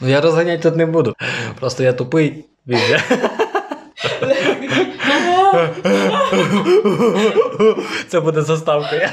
Ну я розганяти тут не буду. Просто я тупий. Це буде заставкою.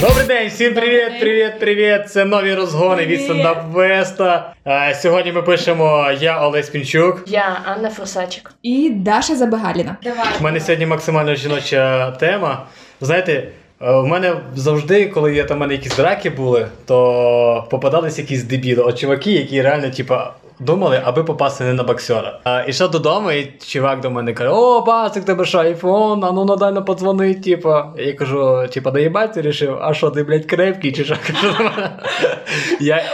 Добрий день, всім привіт, привіт, привіт! Це нові розгони від стендап Веста. Е, Сьогодні ми пишемо я Олесь Пінчук. Я Анна Фрусачик. І Даша Забагаліна. Давай. У мене сьогодні максимально жіноча тема. Знаєте, е, в мене завжди, коли є там мене якісь драки були, то попадались якісь дебіли. От чуваки, які реально, типа. Думали, аби попасти не на боксера. А, ішов додому, і чувак до мене каже: О, пасик, тебе що, айфон, а ну надально подзвони, типа. Я кажу, типа, доїбать ти рішив, а що, ти, блядь, крепкий, чи що? Кажу, я,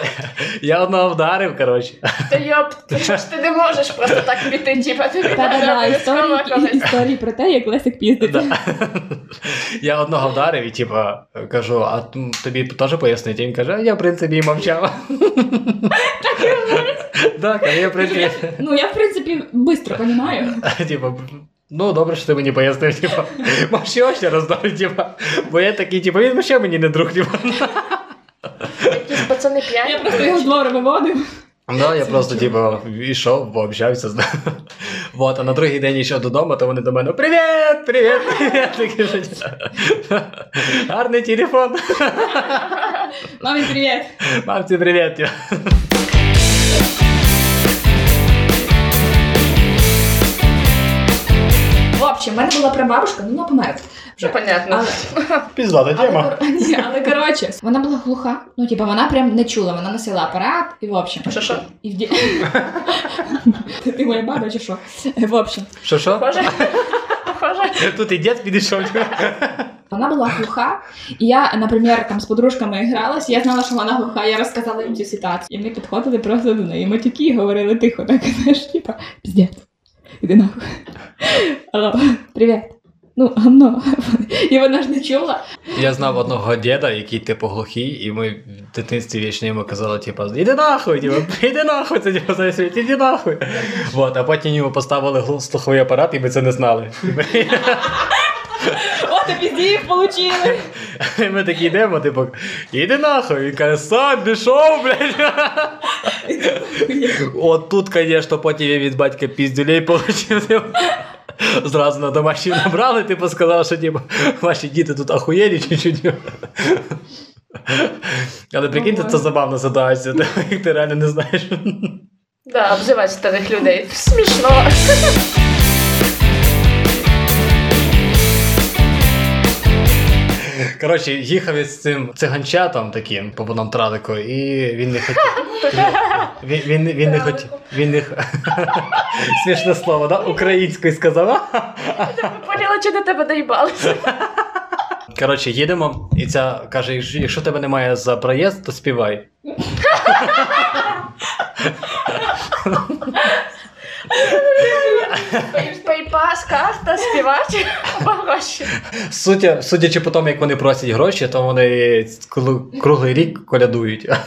я одного вдарив, коротше. Та йоп, ти що ж ти не можеш просто так піти, типа тобі Та-да-да, історії, історії про те, як Лесик піздить. Я одного вдарив і типа кажу, а тобі теж пояснити? Він каже, а я в принципі і мовчав. Так, а я в принципі. Ну, я, в принципі, швидко розумію. Типа, ну добре, що ти мені пояснив, типа, мовчи ще раз дав, типа. Бо я такий, типа, він ще мені не друг, типа. Якісь пацани п'яні. Я просто його з двору виводив. Да, я просто, типа, йшов, пообщався з ним. Вот, а на другий день йшов додому, то вони до мене Привіт! Привіт! Привіт! Гарний телефон. Мамі, привіт. Мамці, привіт. Типа. В мене була прабабушка, ну вона померла. Що понятно. Але, Піздата тема. ні, але коротше, вона була глуха. Ну, типа, вона прям не чула, вона носила апарат, і в общем. Що що? І в ді... Ти, ти моя баба чи що? В общем, Що що? Похоже? Похоже. Тут і дід підійшов. вона була глуха. І я, наприклад, там з подружками гралась, я знала, що вона глуха, я розказала їм цю ситуацію. І ми підходили просто до неї. Ми тільки говорили тихо, так знаєш, типа, піздець, іди нахуй. Алло, привіт. Ну, гамно. І вона ж не чула. Я знав одного діда, який типу глухий, і ми в дитинстві вічно йому казали, типу, іди нахуй, типу, іди нахуй, це типу, знаєш, іди нахуй. Вот, а потім йому поставили слуховий апарат, і ми це не знали. От і піздів получили. Ми такі йдемо, типу, іди нахуй. Він каже, сам пішов, блядь. От тут, звісно, потім я від батька піздюлей получив. Зразу на домашню набрали, типу сказав, що типу, ваші діти тут ахуєлі чуть-чуть. Але прикиньте, це забавна ситуація, як ти реально не знаєш. Да, обзивати старих людей. Смішно. Коротше, їхав із цим циганчатом таким по водному традику, і він не хотів. Він, він, він не хотів. Він не... Смішне слово, да? Українською сказав. Поняла, чи до тебе доїбалися. Коротше, їдемо, і ця каже: «Якщо- якщо тебе немає за проїзд, то співай. Пейпас, карта, співати. Гроші. Судя, судячи по тому, як вони просять гроші, то вони круглий рік колядують.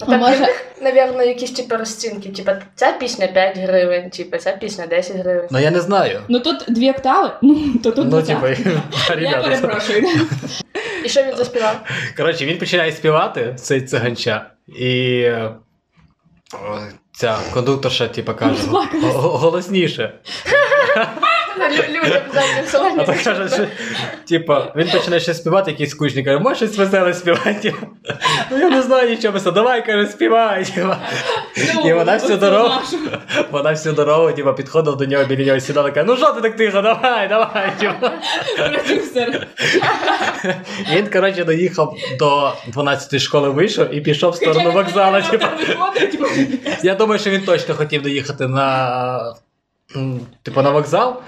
А Там може- Навірно, якісь типу розцінки. Типа, ця пісня 5 гривень, типа, ця пісня 10 гривень. Ну я не знаю. Ну тут дві октави, ну то тут Ну, типу, Я перепрошую. І що він заспівав? Коротше, він починає співати, цей циганча, і е, ця кондукторша, типа, каже, голосніше. Лю- Людям заднім. Так каже, що, типа, він починає ще співати, якийсь скучний, каже, можеш щось веселе співати? Ну я не знаю нічого, писав, давай, каже, співай. Ну, І вона всю дорогу, вона всю дорогу, типа, підходила до нього, біля нього сідала, каже, ну що ти так тихо, давай, давай. Продюсер. Він, коротше, доїхав до 12-ї школи, вийшов і пішов в сторону вокзалу. Я думаю, що він точно хотів доїхати на, типу, на вокзал.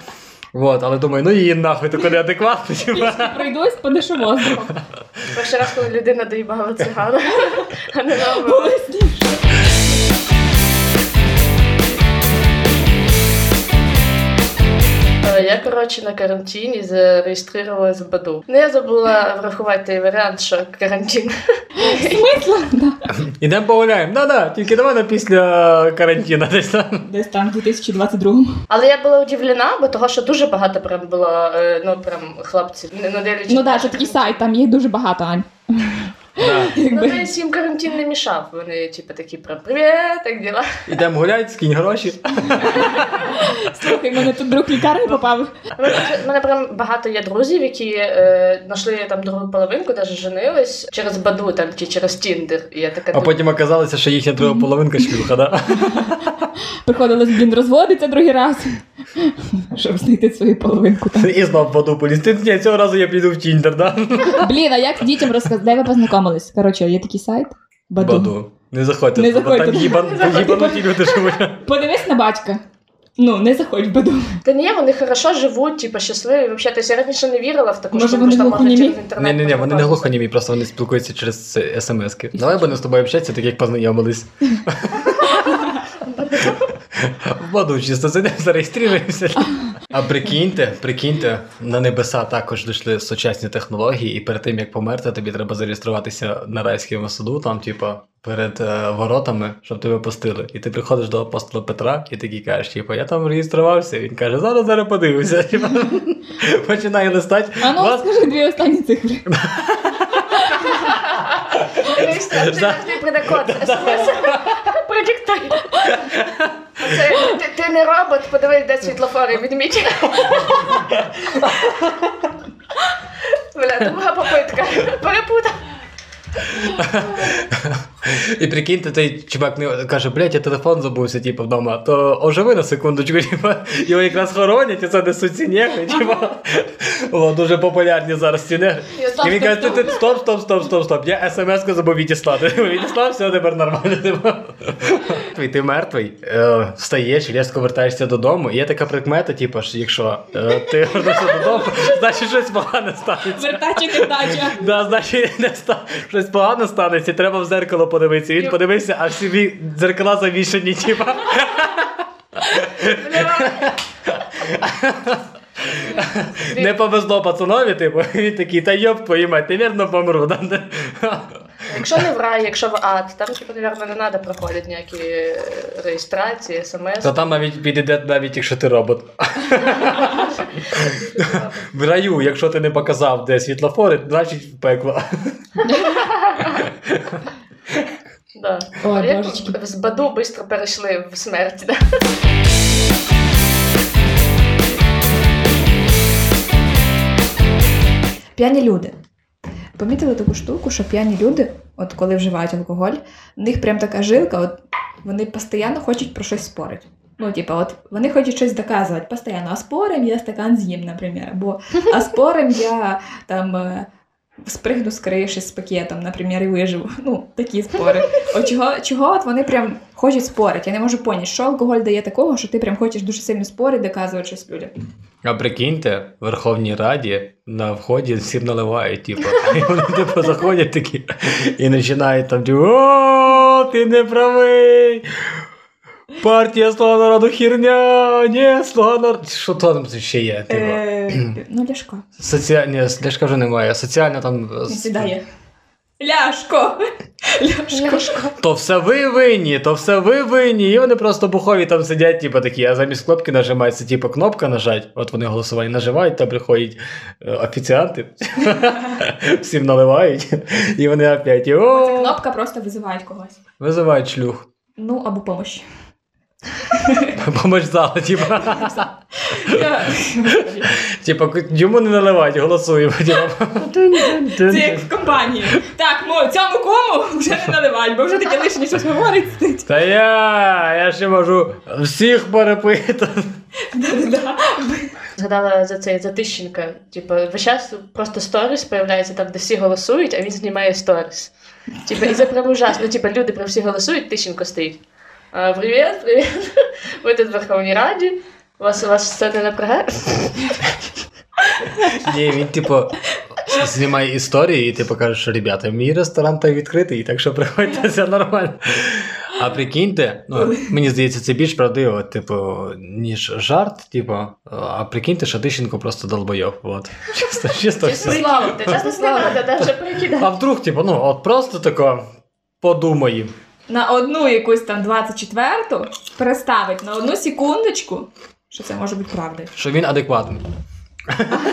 Вот, але думаю, ну її нахуй, тако неадекватно. Типу. Пройдусь, подишу воздухом. Перший раз, коли людина доїбала цигана, а не наоборот. Я, коротше, на карантині зареєструвалась в Баду. Ну, я забула врахувати той варіант, що карантин. Смисла? Да. Ідемо погуляємо. Да-да, тільки давай на після карантину десь там. Десь там в 2022-му. Але я була удивлена, бо того, що дуже багато прям було, е, ну прям хлопців. Ну, Ну те, це такий сайт, там їх дуже багато, Ань. Да. Ну, десь їм карантин не мішав. Вони, типу, такі прям привіт, так діла. Ідемо гуляти, скинь гроші. Слухай, мене тут друг в лікарню попав. У мене, прям багато є друзів, які е, знайшли там другу половинку, навіть женились через Баду там чи через Тіндер. І я така А потім оказалося, що їхня друга половинка шлюха, да? Приходилось, блін, розводитися другий раз. Щоб знайти свою половинку там. І знов воду поліз. Ти ні, цього разу я піду в Тіндер, да? Блін, а як дітям розказати? Де ви познайомились? Коротше, є такий сайт. Баду. Баду. Не заходьте, Не заходьте. там їбан, Не заходьте. їбануті люди живуть. Подивись на батька. Ну, не заходь в баду. Та ні, вони хорошо живуть, типу, щасливі. Взагалі, я раніше не вірила в таку Може, штуку, вони що там можна глухонімі? через інтернет. Ні, ні, ні, вони не глухонімі, просто вони спілкуються через смс-ки. Давай будемо з тобою общатися, так як познайомились. В Баду чисто зайдемо, зареєструємося. А прикиньте, прикиньте, на небеса також дійшли сучасні технології, і перед тим як померти, тобі треба зареєструватися на райському суду, там, типа, перед е, воротами, щоб тебе пустили. І ти приходиш до апостола Петра і такий кажеш, типа, я там реєструвався. Він каже, зараз зараз подивимося. Починає листати. А ну, Вас- скажи дві останні цифри. Ти прийде код. Це, ти, ти не робот, подивись, де світлофори, відміть. Бля, друга попитка. Перепутав. І прикиньте, той чувак не каже, блядь, я телефон забувся, типу, вдома, то оживи на секундочку, типу, його якраз хоронять, і це несуть негри, типу. О, дуже популярні зараз ці І він каже, ти, стоп, стоп, стоп, стоп, стоп, я смс-ку забув відіслати. Відіслав, все, тепер нормально. Типу. Твій, ти мертвий, е, встаєш, різко вертаєшся додому, і є така прикмета, типу, що якщо е, ти вернешся додому, значить щось погане станеться. Вертача кидача. Да, значить, щось погано станеться, треба в зеркало подивитися. Він подивився, а всі ві- дзеркала завішені, типа. Не повезло пацанові, типу, він такий, та йоп твою мать, ти вірно помру. Якщо не в рай, якщо в ад, там, типу, наверное, не треба проходити ніякі реєстрації, смс. То там навіть підійде, навіть якщо ти робот. В раю, якщо ти не показав, де світлофори, значить в пекло. Да. Ой, божечки. з Баду швидко перейшли в смерть. Да? П'яні люди. Помітили таку штуку, що п'яні люди, от коли вживають алкоголь, в них прям така жилка, от вони постійно хочуть про щось спорити. Ну, типа, от вони хочуть щось доказувати постійно. А спорим я стакан з'їм, наприклад. Або а спорим я там е, спригну з з пакетом, наприклад, і виживу. Ну, такі спори. От чого, чого от вони прям хочуть спорити? Я не можу поняти, що алкоголь дає такого, що ти прям хочеш дуже сильно спорити, доказувати щось людям. А прикиньте, в Верховній Раді на вході всім наливають, типу. І вони типу заходять такі і починають там, типу, ти не правий. Партія Слуга народу херня, ні, слуга народу. Що там ще є? Типу? Е, ну, Ляшко. Соціальні, Ляшка вже немає. Соціально там. Сідає. Ляшко! Ляшко. То все ви винні, то все ви винні. І вони просто бухові там сидять, типу такі, а замість кнопки нажимається, типу, кнопка нажать. От вони голосування нажимають, там приходять е, офіціанти, всім наливають, і вони опять. О, кнопка просто визиває когось. визивають шлюх. Ну, або помощь. Помощь зала, типу. Типу, йому не наливають, голосуємо. Це як в компанії. Так, мо, цьому кому вже не наливають, бо вже таке лишнє щось говорить. Та я, я ще можу всіх перепитати. Згадала за цей за Тищенка. Типу, весь час просто сторіс появляється там, де всі голосують, а він знімає сторіс. Типу, і це прям ужасно. Типу, люди прям всі голосують, Тищенко стоїть. А, привіт, привіт. Ви тут в Верховній Раді. Вас, вас це не напрягає? Ні, він, типу, знімає історії, і типу каже, що ребята, мій ресторан так відкритий, так що приходьте, все нормально. А прикиньте, ну мені здається, це більш правдиво, типу, ніж жарт, типу, а прикиньте, що Тищенко просто долбойов. От. Чисто, чисто Чесно все. слово, ти чесно треба навіть прикидати. А вдруг, типу, ну, от просто тако подумаємо. На одну якусь там 24-ту переставить на одну секундочку, що це може бути правдою. Що він адекватний.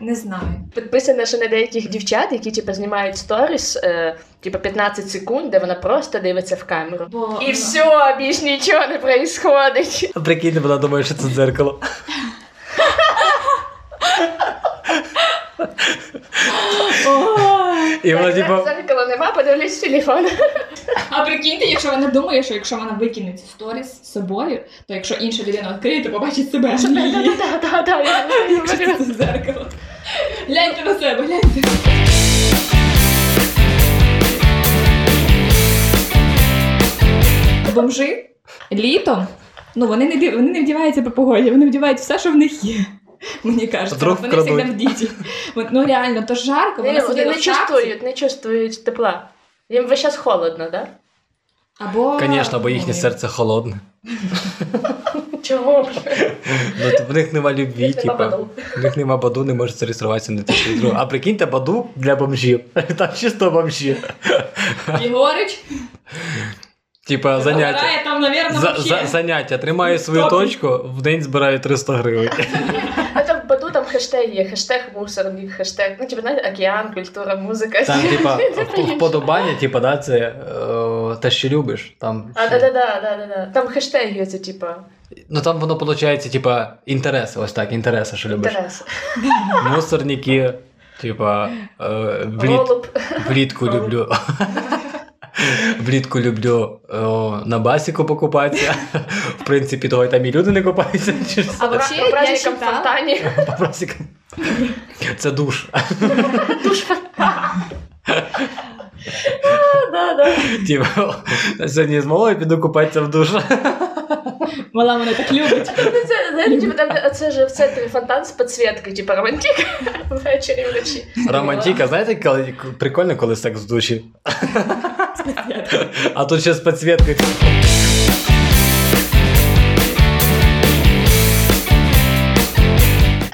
Не знаю. Підписана ще на деяких дівчат, які типу, знімають сторіс, е, типу 15 секунд, де вона просто дивиться в камеру. Бо, І все, більш нічого не. А прикиньте, вона думає, що це дзеркало. І вона, типу, Зеркала нема, подивлюсь телефон. А прикиньте, якщо вона думає, що якщо вона викине ці сторіс з собою, то якщо інша людина відкриє, то побачить себе. Так-так-так, я це зеркало. Гляньте на себе, гляньте. Бомжи літом, ну вони не вони не вдіваються по погоді, вони вдівають все, що в них є. Мені кажуть, Вдруг вони завжди вкрадуть. в діті. От, Ну реально, то жарко, Вони не в чувствують, не чувствують тепла. Їм весь час холодно, да? Або... Звісно, бо їхнє Ой. серце холодне. Чого? Ну, в них нема любві, типа. В них нема баду, не може зареєструватися на тисячу другу. А прикиньте, баду для бомжів. Там чисто бомжі. Єгорич Типа заняття. там, навірно, За, за, заняття. Тримаю свою Топі. точку, в день збираю 300 гривень. А там в Баду там хештег є, хештег мусорник, хештег, ну типу, знаєте, океан, культура, музика. Там, типа, вподобання, типа, да, це е, те, що любиш. Там, А, да, да, да, да, да. Там хештеги це, типа, Ну там воно виходить, типа, інтереси, ось так, інтереси, що любиш. інтерес. Мусорники, типа, е, вліт, влітку люблю. Влітку люблю о, на басіку покупатися. В принципі, того й там і люди не купаються. А вообще, По праздникам в читала- фонтані. По. Це душ. Да, да. Типа, сьогодні з малою піду купатися в душ. Мала мене так любить. Ну, Це, знаєте, типу, там, це ж в центрі фонтан з підсвіткою, типу, романтик ввечері вночі. Романтика, знаєте, коли прикольно, коли секс в душі. А тут з підсвіткою.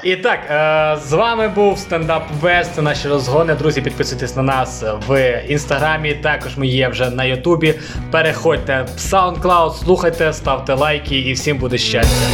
І так, е, з вами був стендап Вест. Це наші розгони. Друзі, підписуйтесь на нас в інстаграмі. Також ми є вже на Ютубі. Переходьте в SoundCloud, слухайте, ставте лайки і всім буде щастя.